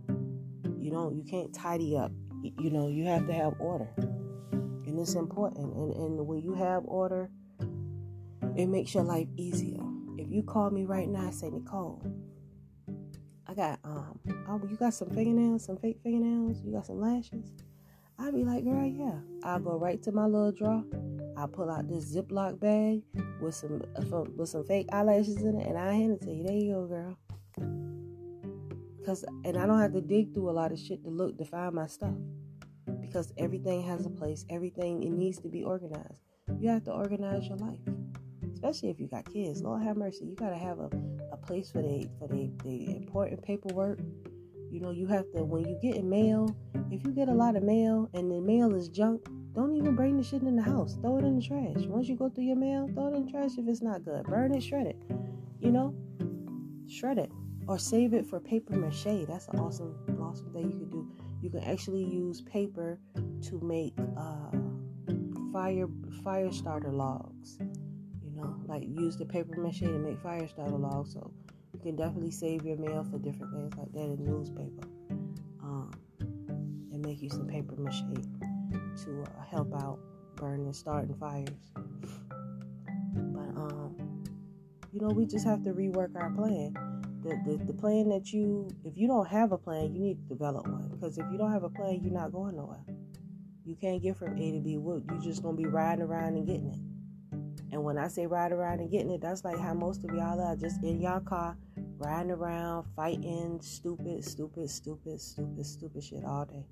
You don't, you can't tidy up. You know, you have to have order. And it's important. And, and when you have order, it makes your life easier. If you call me right now, say Nicole, I got um, oh, you got some fingernails, some fake fingernails, you got some lashes. I'd be like, girl, yeah. I'll go right to my little drawer. I'll pull out this Ziploc bag with some uh, with some fake eyelashes in it, and I hand it to you. There you go, girl. Cause and I don't have to dig through a lot of shit to look to find my stuff. Because everything has a place. Everything it needs to be organized. You have to organize your life especially if you got kids. Lord have mercy, you gotta have a, a place for the for the, the important paperwork. You know, you have to when you get mail. If you get a lot of mail and the mail is junk, don't even bring the shit in the house. Throw it in the trash. Once you go through your mail, throw it in the trash if it's not good. Burn it, shred it. You know, shred it or save it for paper mache. That's an awesome, awesome thing you can do. You can actually use paper to make uh, fire fire starter logs You know, like use the paper mache to make fire starter logs. So you can definitely save your mail for different things like that in newspaper. Um, and make you some paper mache to uh, help out burning starting fires. But um, you know, we just have to rework our plan. The, the, the plan that you, if you don't have a plan, you need to develop one. Because if you don't have a plan, you're not going nowhere. You can't get from A to B. Wood. You're just gonna be riding around and getting it. And when I say ride around and getting it, that's like how most of y'all are just in y'all car, riding around, fighting stupid, stupid, stupid, stupid, stupid shit all day.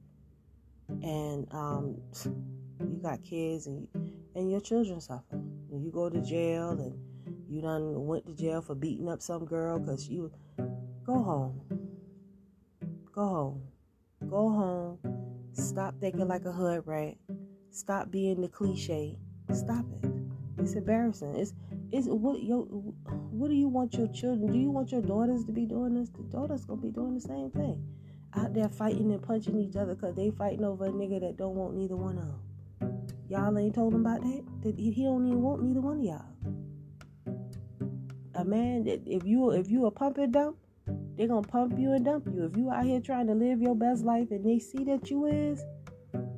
And um, you got kids and and your children suffer. And you go to jail and you done went to jail for beating up some girl because you go home. Go home. Go home. Stop thinking like a hood rat. Stop being the cliche. Stop it. It's embarrassing. It's is what your what do you want your children? Do you want your daughters to be doing this? The daughters gonna be doing the same thing. Out there fighting and punching each other because they fighting over a nigga that don't want neither one of them. Y'all ain't told him about that? That he don't even want neither one of y'all. A man that if you if you a pump and dump, they gonna pump you and dump you. If you out here trying to live your best life and they see that you is,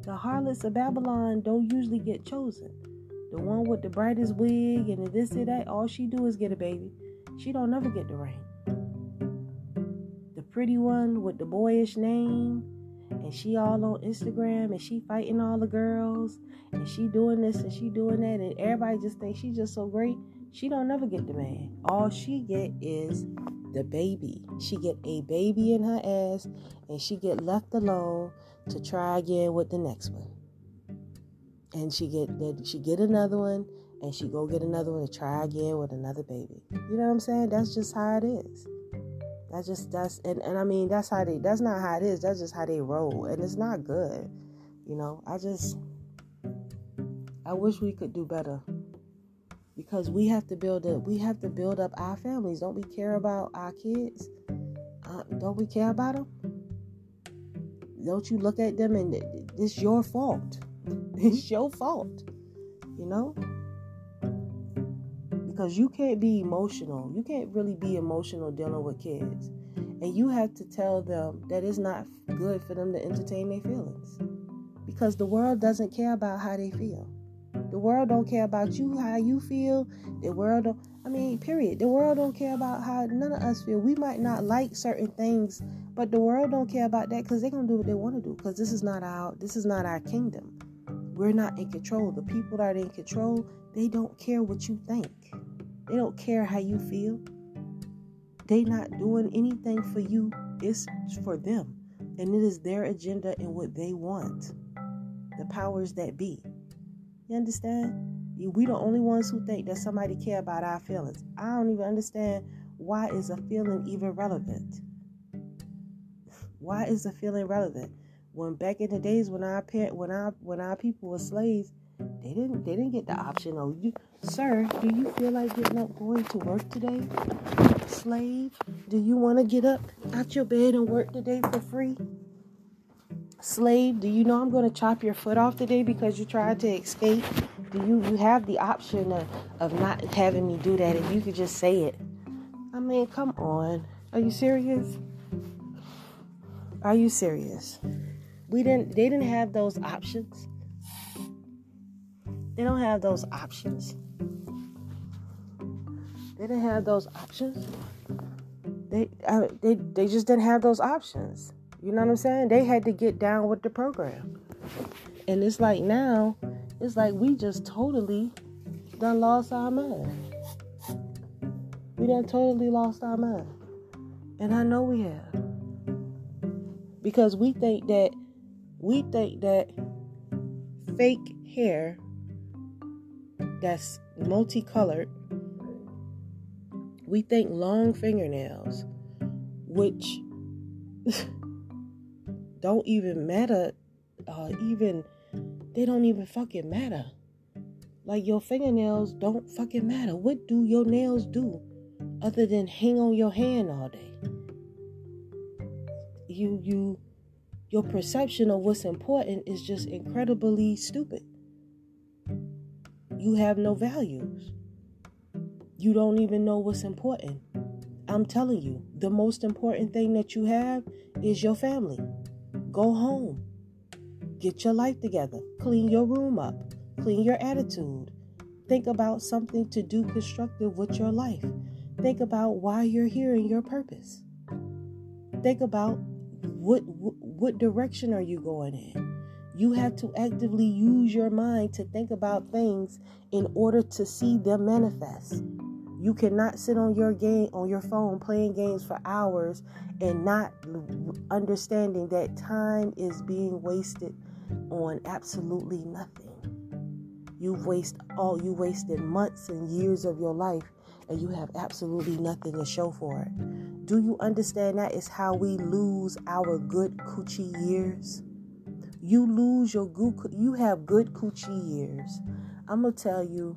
the harlots of Babylon don't usually get chosen the one with the brightest wig and the this and that, all she do is get a baby. She don't never get the ring. Pretty one with the boyish name, and she all on Instagram and she fighting all the girls and she doing this and she doing that and everybody just thinks she just so great. She don't never get the man. All she get is the baby. She get a baby in her ass and she get left alone to try again with the next one and she get that she get another one and she go get another one to try again with another baby. You know what I'm saying? That's just how it is. That's just that's and, and I mean that's how they that's not how it is. That's just how they roll. And it's not good. You know, I just I wish we could do better. Because we have to build up we have to build up our families. Don't we care about our kids? Uh, don't we care about them? Don't you look at them and it's your fault it's your fault, you know? Because you can't be emotional. You can't really be emotional dealing with kids. And you have to tell them that it's not good for them to entertain their feelings. Because the world doesn't care about how they feel. The world don't care about you, how you feel. The world don't, I mean, period. The world don't care about how none of us feel. We might not like certain things, but the world don't care about that because they're gonna do what they want to do. Because this is not our, this is not our kingdom. We're not in control. The people that are in control, they don't care what you think. They don't care how you feel. They not doing anything for you. It's for them. And it is their agenda and what they want. The powers that be. You understand? We the only ones who think that somebody care about our feelings. I don't even understand why is a feeling even relevant. Why is a feeling relevant? when back in the days when our parent when our when our people were slaves, they didn't they didn't get the option of you sir, do you feel like getting up going to work today? Slave, do you want to get up out your bed and work today for free? Slave, do you know I'm going to chop your foot off today because you tried to escape? Do you you have the option of, of not having me do that if you could just say it? I mean, come on. Are you serious? Are you serious? we didn't they didn't have those options they don't have those options. They didn't have those options. They they they just didn't have those options. You know what i'm saying? They had to get down with the program. And it's like now it's like we just totally done lost our mind. We done totally lost our mind. And i know we have. Because we think that we think that fake hair that's multicolored, we think long fingernails, which don't even matter, uh, even they don't even fucking matter. Like your fingernails don't fucking matter. What do your nails do other than hang on your hand all day? You you your perception of what's important is just incredibly stupid. You have no values. You don't even know what's important. I'm telling you, the most important thing that you have is your family. Go home. Get your life together. Clean your room up. Clean your attitude. Think about something to do constructive with your life. Think about why you're here and your purpose. Think about what, what direction are you going in? You have to actively use your mind to think about things in order to see them manifest. You cannot sit on your game on your phone playing games for hours and not understanding that time is being wasted on absolutely nothing. You've wasted all you wasted months and years of your life and you have absolutely nothing to show for it. Do you understand that is how we lose our good coochie years? You lose your good, you have good coochie years. I'm gonna tell you,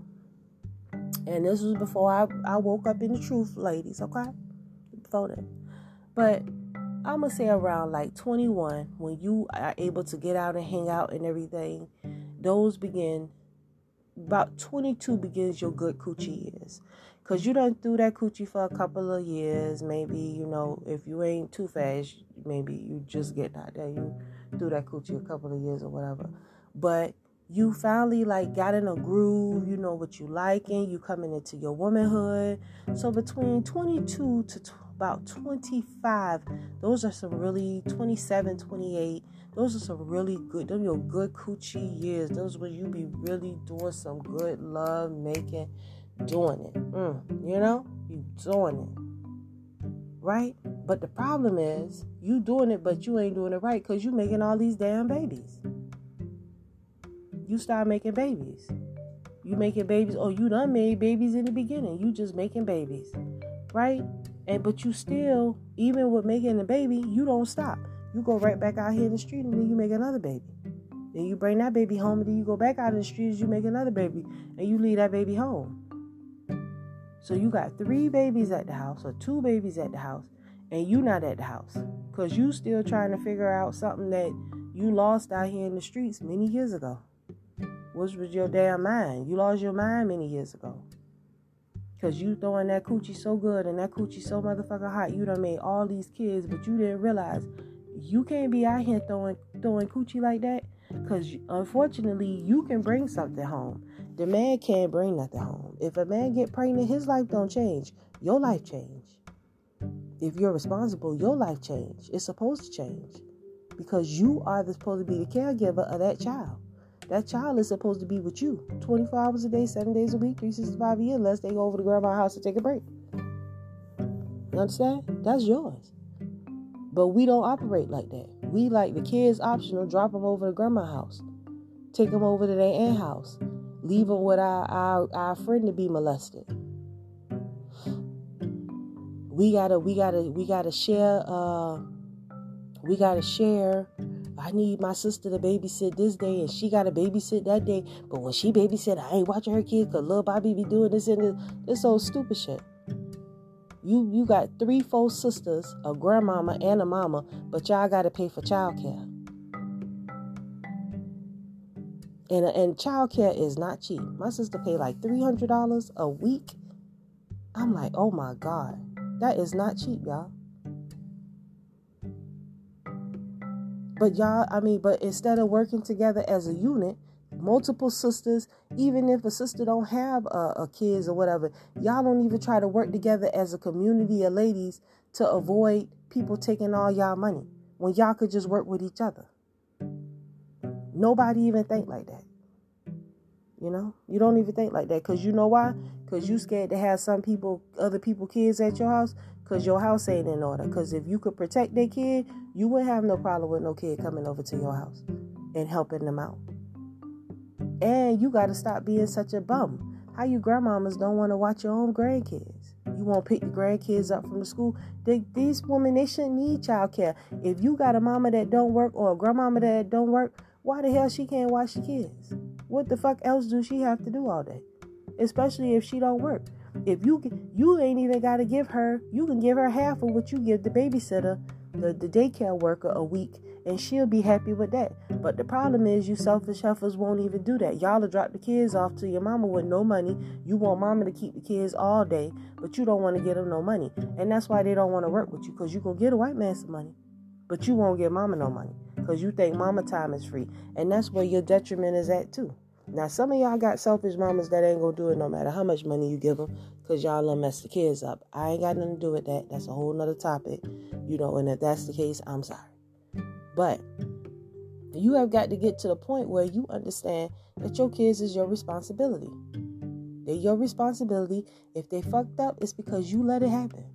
And this was before I, I woke up in the truth, ladies, okay? Before that. But I'm gonna say around like 21, when you are able to get out and hang out and everything, those begin. About 22 begins your good coochie years. Cause you done through that coochie for a couple of years. Maybe, you know, if you ain't too fast, maybe you just get out there. You through that coochie a couple of years or whatever. But you finally like got in a groove, you know what you liking, you coming into your womanhood. So between 22 to t- about 25, those are some really 27, 28. Those are some really good, those are your good coochie years. Those where you be really doing some good love making doing it. Mm, you know, you doing it. Right? But the problem is, you doing it, but you ain't doing it right because you making all these damn babies. You start making babies. You making babies. Oh, you done made babies in the beginning. You just making babies. Right? And but you still, even with making the baby, you don't stop. You go right back out here in the street and then you make another baby. Then you bring that baby home and then you go back out in the streets, you make another baby, and you leave that baby home. So you got three babies at the house or two babies at the house, and you not at the house because you still trying to figure out something that you lost out here in the streets many years ago. Which was your damn mind? You lost your mind many years ago. Cause you throwing that coochie so good and that coochie so motherfucking hot, you done made all these kids, but you didn't realize you can't be out here throwing throwing coochie like that. Cause unfortunately, you can bring something home. The man can't bring nothing home. If a man get pregnant, his life don't change. Your life change. If you're responsible, your life change. It's supposed to change. Because you are supposed to be the caregiver of that child. That child is supposed to be with you 24 hours a day, 7 days a week, 365 a year, unless they go over to grandma's house to take a break. You understand? That's yours. But we don't operate like that. We like the kids optional, drop them over to grandma's house, take them over to their aunt house, leave them with our, our, our friend to be molested. We gotta we gotta we gotta share uh we gotta share I need my sister to babysit this day and she gotta babysit that day. But when she babysit, I ain't watching her kids because little Bobby be doing this and this. This old stupid shit. You you got three, four sisters, a grandmama and a mama, but y'all gotta pay for childcare. And and childcare is not cheap. My sister paid like three hundred dollars a week. I'm like, oh my god, that is not cheap, y'all. But y'all, I mean, but instead of working together as a unit, multiple sisters, even if a sister don't have a, a kids or whatever, y'all don't even try to work together as a community of ladies to avoid people taking all y'all money when y'all could just work with each other. Nobody even think like that. You know, you don't even think like that because you know why? Because you scared to have some people, other people, kids at your house because your house ain't in order. Because if you could protect their kid, you wouldn't have no problem with no kid coming over to your house and helping them out. And you got to stop being such a bum. How you grandmamas don't want to watch your own grandkids? You won't pick your grandkids up from the school. They, these women, they shouldn't need child care. If you got a mama that don't work or a grandmama that don't work, why the hell she can't watch the kids? What the fuck else do she have to do all day? Especially if she don't work. If you you ain't even got to give her, you can give her half of what you give the babysitter, the, the daycare worker a week, and she'll be happy with that. But the problem is, you selfish heifers won't even do that. Y'all will drop the kids off to your mama with no money. You want mama to keep the kids all day, but you don't want to give them no money. And that's why they don't want to work with you, because you to get a white man some money, but you won't give mama no money, because you think mama time is free. And that's where your detriment is at, too. Now, some of y'all got selfish mamas that ain't gonna do it no matter how much money you give them because y'all done mess the kids up. I ain't got nothing to do with that. That's a whole nother topic, you know, and if that's the case, I'm sorry. But you have got to get to the point where you understand that your kids is your responsibility. They're your responsibility. If they fucked up, it's because you let it happen.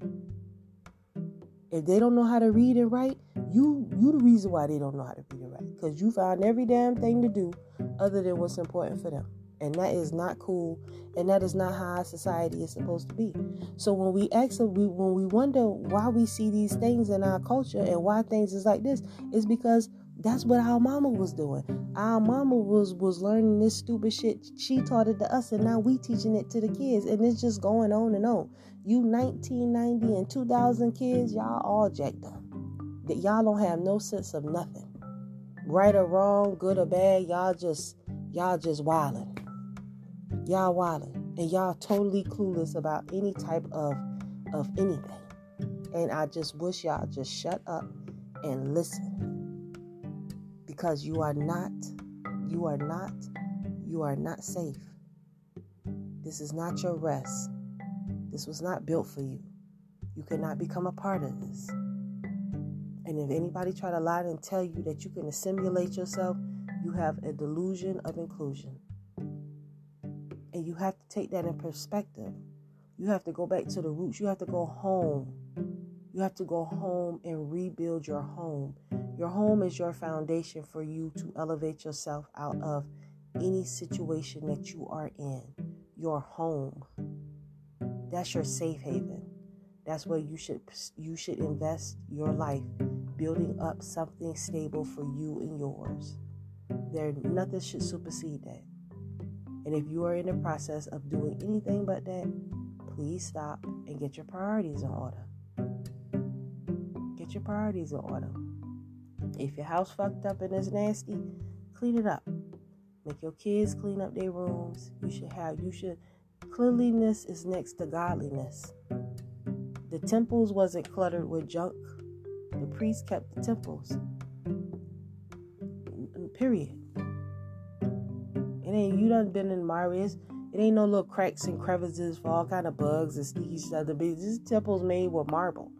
If they don't know how to read and write, you you the reason why they don't know how to read and write. Because you found every damn thing to do other than what's important for them. And that is not cool, and that is not how society is supposed to be. So when we ask, we when we wonder why we see these things in our culture and why things is like this, is because that's what our mama was doing. Our mama was was learning this stupid shit. She taught it to us, and now we teaching it to the kids, and it's just going on and on. You 1990 and 2000 kids, y'all all jacked up. That y'all don't have no sense of nothing, right or wrong, good or bad. Y'all just y'all just wildin'. Y'all wildin', and y'all totally clueless about any type of of anything. And I just wish y'all just shut up and listen because you are not, you are not, you are not safe. This is not your rest. This was not built for you. You cannot become a part of this. And if anybody try to lie and tell you that you can assimilate yourself, you have a delusion of inclusion. And you have to take that in perspective. You have to go back to the roots. You have to go home. You have to go home and rebuild your home. Your home is your foundation for you to elevate yourself out of any situation that you are in. Your home. That's your safe haven. That's where you should you should invest your life building up something stable for you and yours. There nothing should supersede that. And if you are in the process of doing anything but that, please stop and get your priorities in order. Get your priorities in order. If your house fucked up and it's nasty, clean it up. Make your kids clean up their rooms. You should have, you should, cleanliness is next to godliness. The temples wasn't cluttered with junk. The priests kept the temples. Period. It ain't you done been in Marius. It ain't no little cracks and crevices for all kind of bugs and sneaky stuff. This temple's made with marble.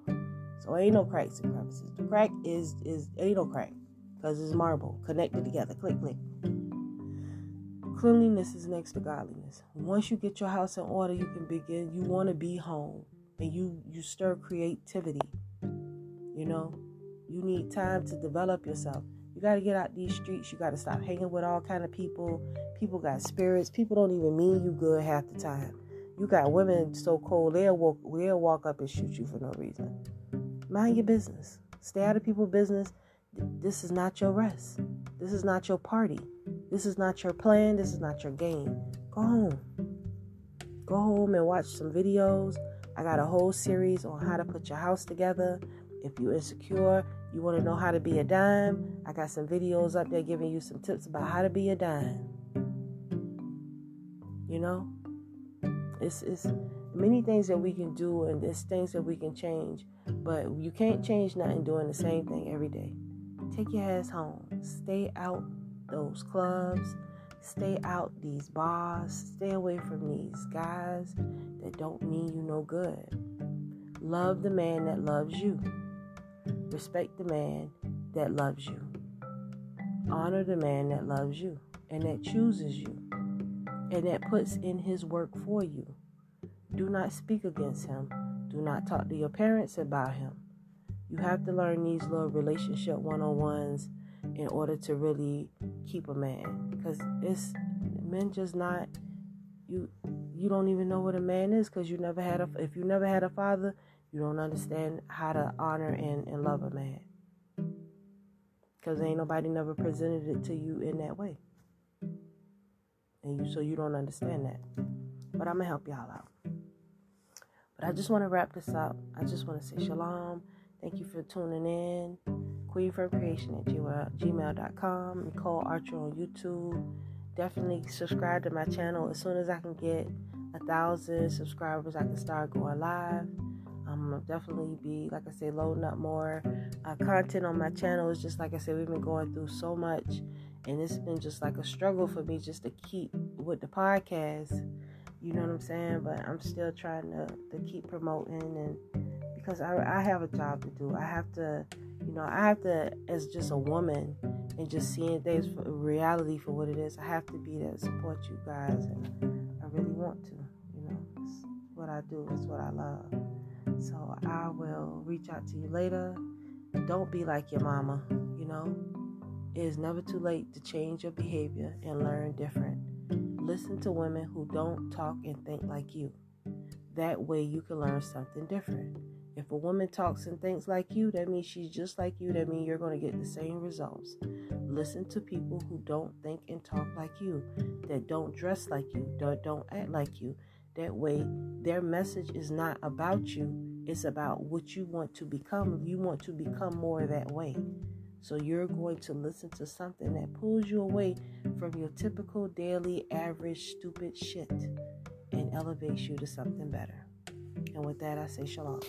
So ain't no cracks and crevices. The crack is is ain't no crack because it's marble connected together. Click click. Cleanliness is next to godliness. Once you get your house in order, you can begin. You want to be home, and you you stir creativity. You know, you need time to develop yourself. You got to get out these streets. You got to stop hanging with all kind of people. People got spirits. People don't even mean you good half the time. You got women so cold they'll walk they'll walk up and shoot you for no reason. Mind your business. Stay out of people's business. This is not your rest. This is not your party. This is not your plan. This is not your game. Go home. Go home and watch some videos. I got a whole series on how to put your house together. If you're insecure, you want to know how to be a dime, I got some videos up there giving you some tips about how to be a dime. You know? It's it's many things that we can do and there's things that we can change. But you can't change nothing doing the same thing every day. Take your ass home. Stay out those clubs. Stay out these bars. Stay away from these guys that don't mean you no good. Love the man that loves you. Respect the man that loves you. Honor the man that loves you and that chooses you and that puts in his work for you. Do not speak against him. Do not talk to your parents about him. You have to learn these little relationship one on ones in order to really keep a man. Because it's men just not you you don't even know what a man is because you never had a if you never had a father, you don't understand how to honor and, and love a man. Because ain't nobody never presented it to you in that way. And you so you don't understand that. But I'm gonna help y'all out. But I just want to wrap this up. I just want to say shalom. Thank you for tuning in. Queen from Creation at gmail.com. Nicole Archer on YouTube. Definitely subscribe to my channel. As soon as I can get a thousand subscribers, I can start going live. I'm gonna definitely be, like I say, loading up more uh, content on my channel. It's just like I said, we've been going through so much, and it's been just like a struggle for me just to keep with the podcast you know what I'm saying? But I'm still trying to, to keep promoting and because I, I have a job to do. I have to, you know, I have to, as just a woman and just seeing things for reality for what it is, I have to be there to support you guys. And I really want to, you know, it's what I do, it's what I love. So I will reach out to you later. Don't be like your mama, you know. It is never too late to change your behavior and learn different. Listen to women who don't talk and think like you. That way you can learn something different. If a woman talks and thinks like you, that means she's just like you. That means you're going to get the same results. Listen to people who don't think and talk like you, that don't dress like you, that don't act like you. That way, their message is not about you, it's about what you want to become. You want to become more that way. So you're going to listen to something that pulls you away from your typical daily average stupid shit and elevates you to something better. And with that, I say shalom.